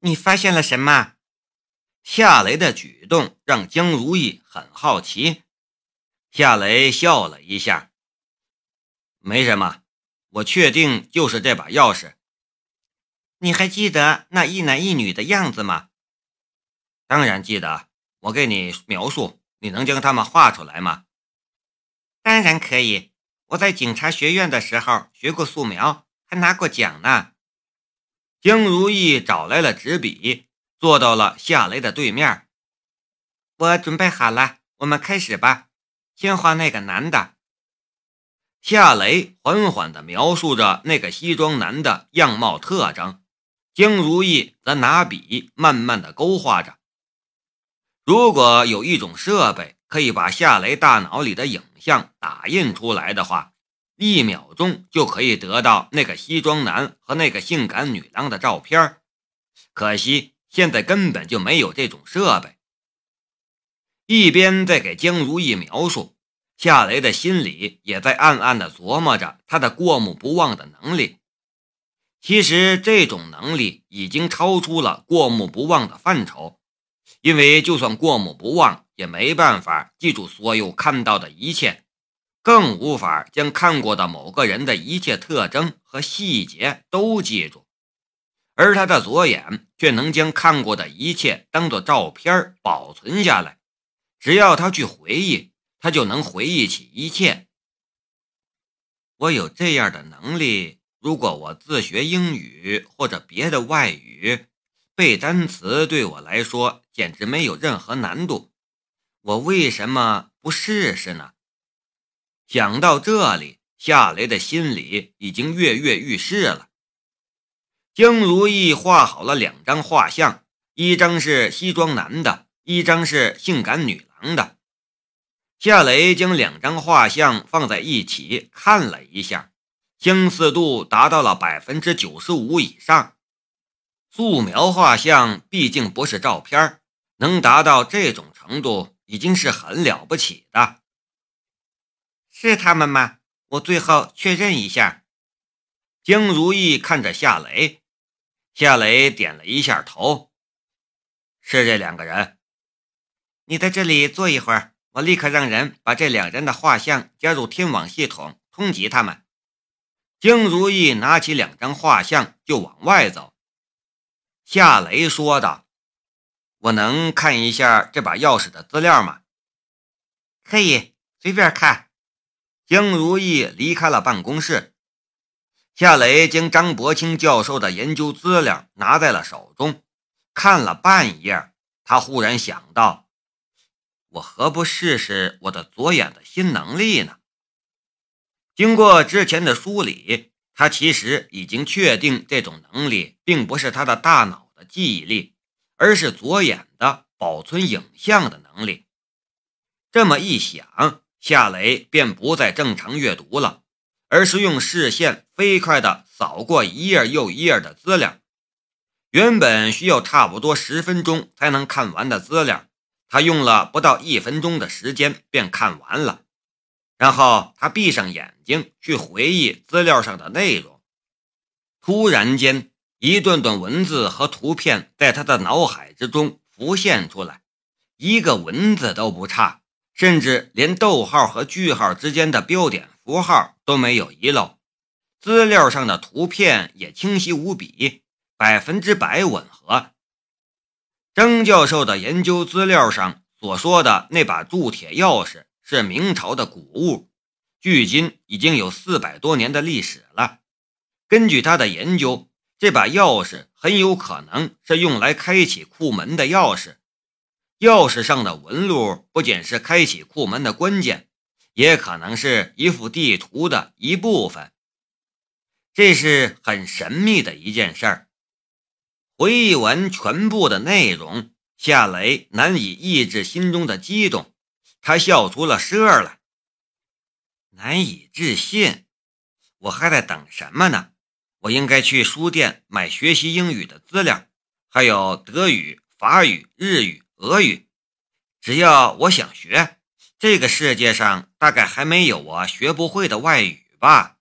你发现了什么？夏雷的举动让江如意很好奇。夏雷笑了一下：“没什么，我确定就是这把钥匙。你还记得那一男一女的样子吗？”“当然记得，我给你描述，你能将他们画出来吗？”“当然可以，我在警察学院的时候学过素描，还拿过奖呢。”江如意找来了纸笔，坐到了夏雷的对面。我准备好了，我们开始吧。先画那个男的。夏雷缓缓地描述着那个西装男的样貌特征，江如意则拿笔慢慢地勾画着。如果有一种设备可以把夏雷大脑里的影像打印出来的话，一秒钟就可以得到那个西装男和那个性感女郎的照片，可惜现在根本就没有这种设备。一边在给江如意描述，夏雷的心里也在暗暗的琢磨着他的过目不忘的能力。其实这种能力已经超出了过目不忘的范畴，因为就算过目不忘，也没办法记住所有看到的一切。更无法将看过的某个人的一切特征和细节都记住，而他的左眼却能将看过的一切当做照片保存下来。只要他去回忆，他就能回忆起一切。我有这样的能力，如果我自学英语或者别的外语，背单词对我来说简直没有任何难度。我为什么不试试呢？想到这里，夏雷的心里已经跃跃欲试了。江如意画好了两张画像，一张是西装男的，一张是性感女郎的。夏雷将两张画像放在一起看了一下，相似度达到了百分之九十五以上。素描画像毕竟不是照片，能达到这种程度已经是很了不起的。是他们吗？我最后确认一下。江如意看着夏雷，夏雷点了一下头，是这两个人。你在这里坐一会儿，我立刻让人把这两人的画像加入天网系统，通缉他们。江如意拿起两张画像就往外走。夏雷说道：“我能看一下这把钥匙的资料吗？”可以，随便看。江如意离开了办公室，夏雷将张伯清教授的研究资料拿在了手中，看了半页，他忽然想到：我何不试试我的左眼的新能力呢？经过之前的梳理，他其实已经确定这种能力并不是他的大脑的记忆力，而是左眼的保存影像的能力。这么一想。夏雷便不再正常阅读了，而是用视线飞快地扫过一页又一页的资料。原本需要差不多十分钟才能看完的资料，他用了不到一分钟的时间便看完了。然后他闭上眼睛去回忆资料上的内容。突然间，一段段文字和图片在他的脑海之中浮现出来，一个文字都不差。甚至连逗号和句号之间的标点符号都没有遗漏，资料上的图片也清晰无比，百分之百吻合。张教授的研究资料上所说的那把铸铁钥匙是明朝的古物，距今已经有四百多年的历史了。根据他的研究，这把钥匙很有可能是用来开启库门的钥匙。钥匙上的纹路不仅是开启库门的关键，也可能是一幅地图的一部分。这是很神秘的一件事儿。回忆完全部的内容，夏雷难以抑制心中的激动，他笑出了声儿来。难以置信，我还在等什么呢？我应该去书店买学习英语的资料，还有德语、法语、日语。俄语，只要我想学，这个世界上大概还没有我学不会的外语吧。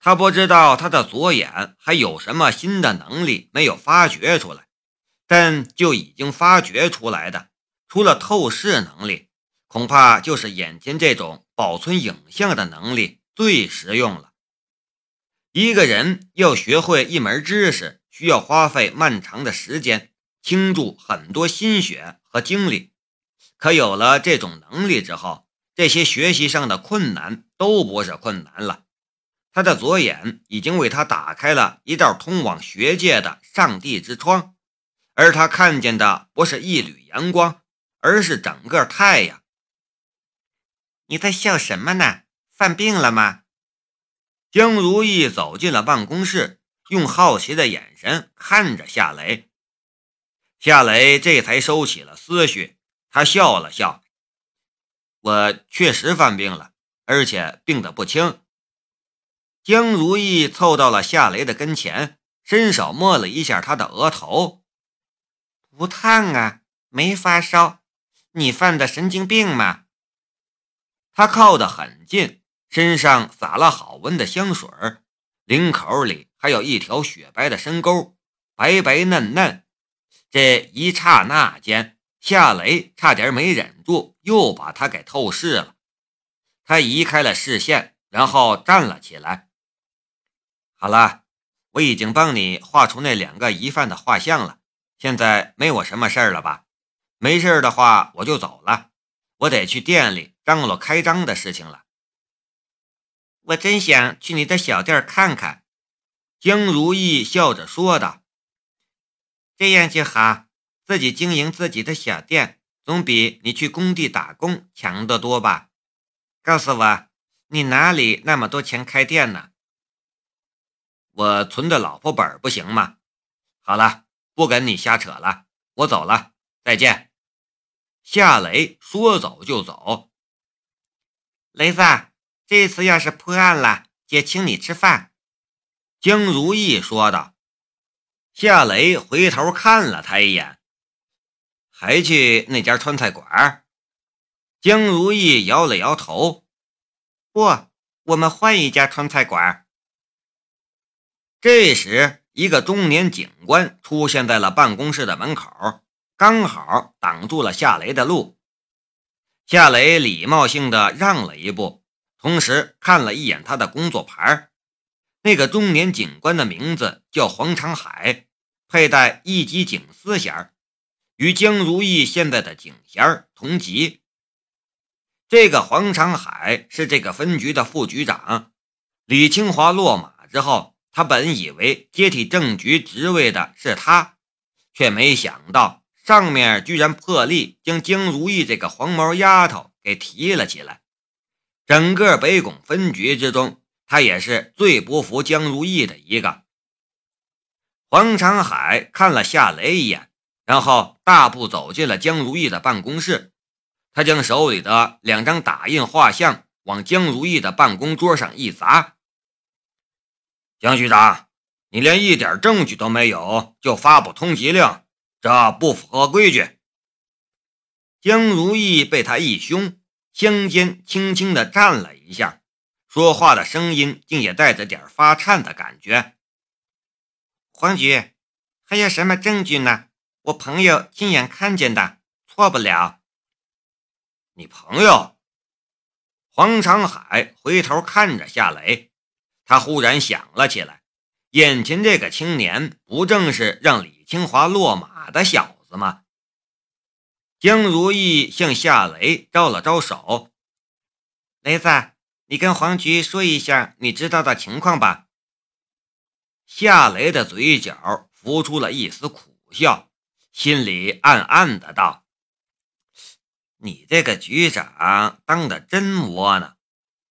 他不知道他的左眼还有什么新的能力没有发掘出来，但就已经发掘出来的，除了透视能力，恐怕就是眼前这种保存影像的能力最实用了。一个人要学会一门知识，需要花费漫长的时间，倾注很多心血和精力。可有了这种能力之后，这些学习上的困难都不是困难了。他的左眼已经为他打开了一道通往学界的上帝之窗，而他看见的不是一缕阳光，而是整个太阳。你在笑什么呢？犯病了吗？江如意走进了办公室，用好奇的眼神看着夏雷。夏雷这才收起了思绪，他笑了笑：“我确实犯病了，而且病得不轻。”江如意凑到了夏雷的跟前，伸手摸了一下他的额头：“不烫啊，没发烧，你犯的神经病吗？”他靠得很近。身上洒了好闻的香水领口里还有一条雪白的深沟，白白嫩嫩。这一刹那间，夏雷差点没忍住，又把他给透视了。他移开了视线，然后站了起来。好了，我已经帮你画出那两个疑犯的画像了，现在没我什么事儿了吧？没事的话，我就走了。我得去店里张罗开张的事情了。我真想去你的小店看看。”江如意笑着说道。“这样就好，自己经营自己的小店，总比你去工地打工强得多吧？告诉我，你哪里那么多钱开店呢？”“我存的老婆本不行吗？”“好了，不跟你瞎扯了，我走了，再见。”夏雷说走就走。雷子。这次要是破案了，姐请你吃饭。”江如意说道。夏雷回头看了他一眼，还去那家川菜馆？江如意摇了摇头：“不，我们换一家川菜馆。”这时，一个中年警官出现在了办公室的门口，刚好挡住了夏雷的路。夏雷礼貌性的让了一步。同时看了一眼他的工作牌，那个中年警官的名字叫黄长海，佩戴一级警司衔，与江如意现在的警衔同级。这个黄长海是这个分局的副局长。李清华落马之后，他本以为接替正局职位的是他，却没想到上面居然破例将江如意这个黄毛丫头给提了起来。整个北拱分局之中，他也是最不服江如意的一个。黄长海看了夏雷一眼，然后大步走进了江如意的办公室。他将手里的两张打印画像往江如意的办公桌上一砸：“江局长，你连一点证据都没有就发布通缉令，这不符合规矩。”江如意被他一凶。香肩轻轻地颤了一下，说话的声音竟也带着点发颤的感觉。黄局，还有什么证据呢？我朋友亲眼看见的，错不了。你朋友？黄长海回头看着夏雷，他忽然想了起来，眼前这个青年不正是让李清华落马的小子吗？江如意向夏雷招了招手：“雷子，你跟黄局说一下你知道的情况吧。”夏雷的嘴角浮出了一丝苦笑，心里暗暗的道：“你这个局长当的真窝囊，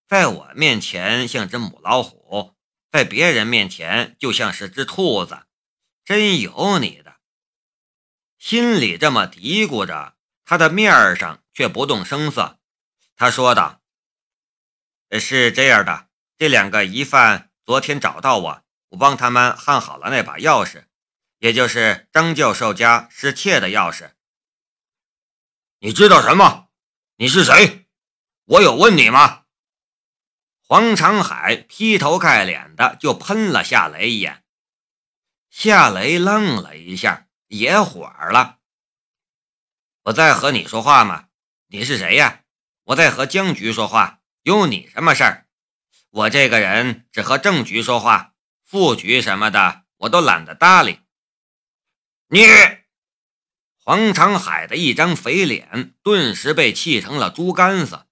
在我面前像只母老虎，在别人面前就像是只兔子，真有你的。”心里这么嘀咕着。他的面上却不动声色，他说道：“是这样的，这两个疑犯昨天找到我，我帮他们焊好了那把钥匙，也就是张教授家失窃的钥匙。你知道什么？你是谁？我有问你吗？”黄长海劈头盖脸的就喷了夏雷一眼。夏雷愣了一下，也火了。我在和你说话吗？你是谁呀？我在和江局说话，有你什么事儿？我这个人只和正局说话，副局什么的我都懒得搭理。你，黄长海的一张肥脸顿时被气成了猪肝子。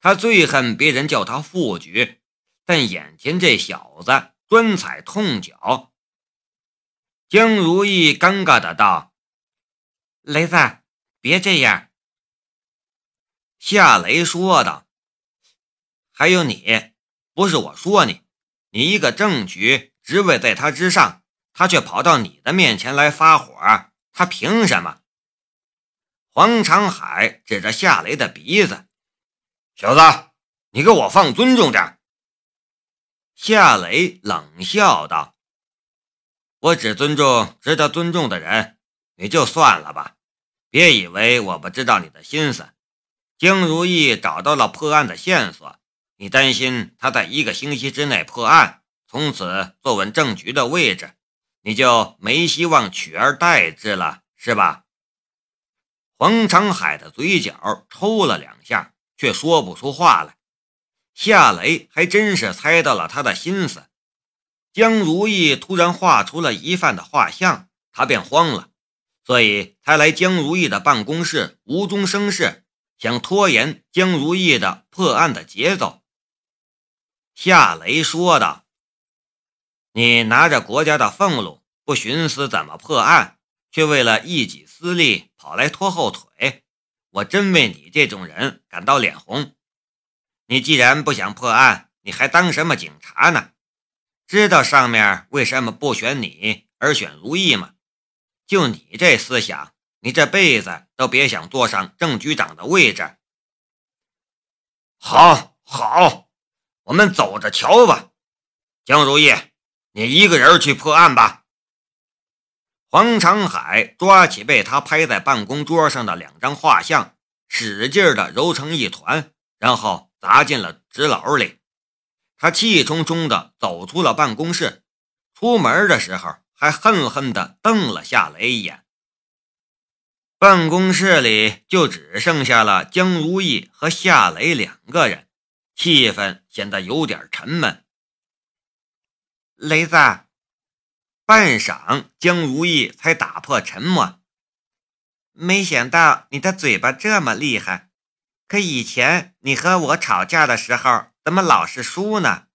他最恨别人叫他副局，但眼前这小子专踩痛脚。江如意尴尬的道：“雷子，别这样。”夏雷说道：“还有你，不是我说你，你一个正局，职位在他之上，他却跑到你的面前来发火，他凭什么？”黄长海指着夏雷的鼻子：“小子，你给我放尊重点。”夏雷冷笑道。我只尊重值得尊重的人，你就算了吧。别以为我不知道你的心思。江如意找到了破案的线索，你担心他在一个星期之内破案，从此坐稳政局的位置，你就没希望取而代之了，是吧？黄长海的嘴角抽了两下，却说不出话来。夏雷还真是猜到了他的心思。江如意突然画出了疑犯的画像，他便慌了，所以才来江如意的办公室无中生事，想拖延江如意的破案的节奏。夏雷说道：“你拿着国家的俸禄，不寻思怎么破案，却为了一己私利跑来拖后腿，我真为你这种人感到脸红。你既然不想破案，你还当什么警察呢？”知道上面为什么不选你而选如意吗？就你这思想，你这辈子都别想坐上正局长的位置。好，好，我们走着瞧吧。江如意，你一个人去破案吧。黄长海抓起被他拍在办公桌上的两张画像，使劲的揉成一团，然后砸进了纸篓里。他气冲冲的走出了办公室，出门的时候还恨恨的瞪了夏雷一眼。办公室里就只剩下了江如意和夏雷两个人，气氛显得有点沉闷。雷子，半晌，江如意才打破沉默：“没想到你的嘴巴这么厉害，可以前你和我吵架的时候……”怎么老是输呢？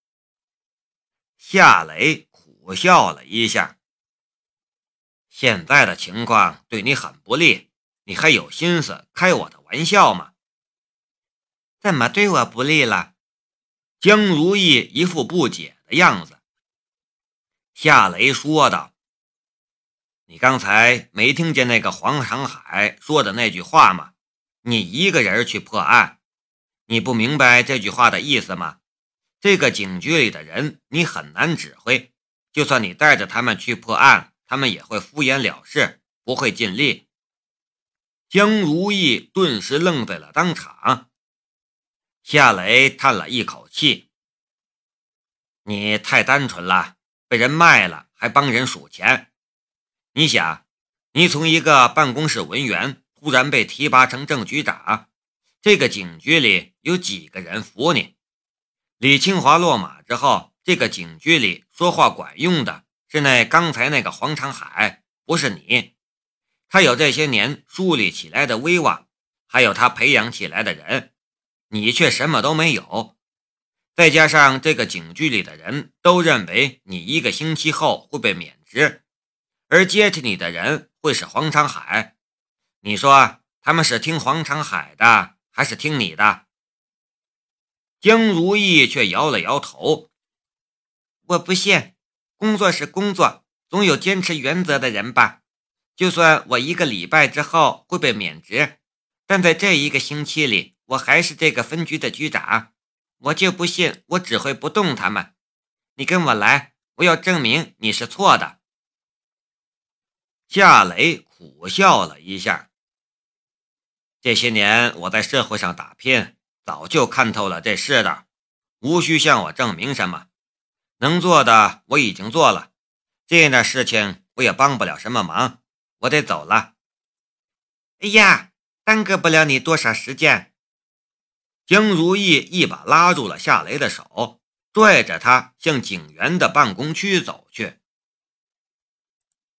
夏雷苦笑了一下。现在的情况对你很不利，你还有心思开我的玩笑吗？怎么对我不利了？江如意一副不解的样子。夏雷说道：“你刚才没听见那个黄长海说的那句话吗？你一个人去破案。”你不明白这句话的意思吗？这个警局里的人你很难指挥，就算你带着他们去破案，他们也会敷衍了事，不会尽力。江如意顿时愣在了当场。夏雷叹了一口气：“你太单纯了，被人卖了还帮人数钱。你想，你从一个办公室文员突然被提拔成正局长。”这个警局里有几个人服你？李清华落马之后，这个警局里说话管用的是那刚才那个黄长海，不是你。他有这些年树立起来的威望，还有他培养起来的人，你却什么都没有。再加上这个警局里的人都认为你一个星期后会被免职，而接替你的人会是黄长海。你说他们是听黄长海的？还是听你的。江如意却摇了摇头：“我不信，工作是工作，总有坚持原则的人吧。就算我一个礼拜之后会被免职，但在这一个星期里，我还是这个分局的局长。我就不信我指挥不动他们。你跟我来，我要证明你是错的。”夏雷苦笑了一下。这些年我在社会上打拼，早就看透了这世道。无需向我证明什么，能做的我已经做了，这样的事情我也帮不了什么忙，我得走了。哎呀，耽搁不了你多少时间。江如意一把拉住了夏雷的手，拽着他向警员的办公区走去。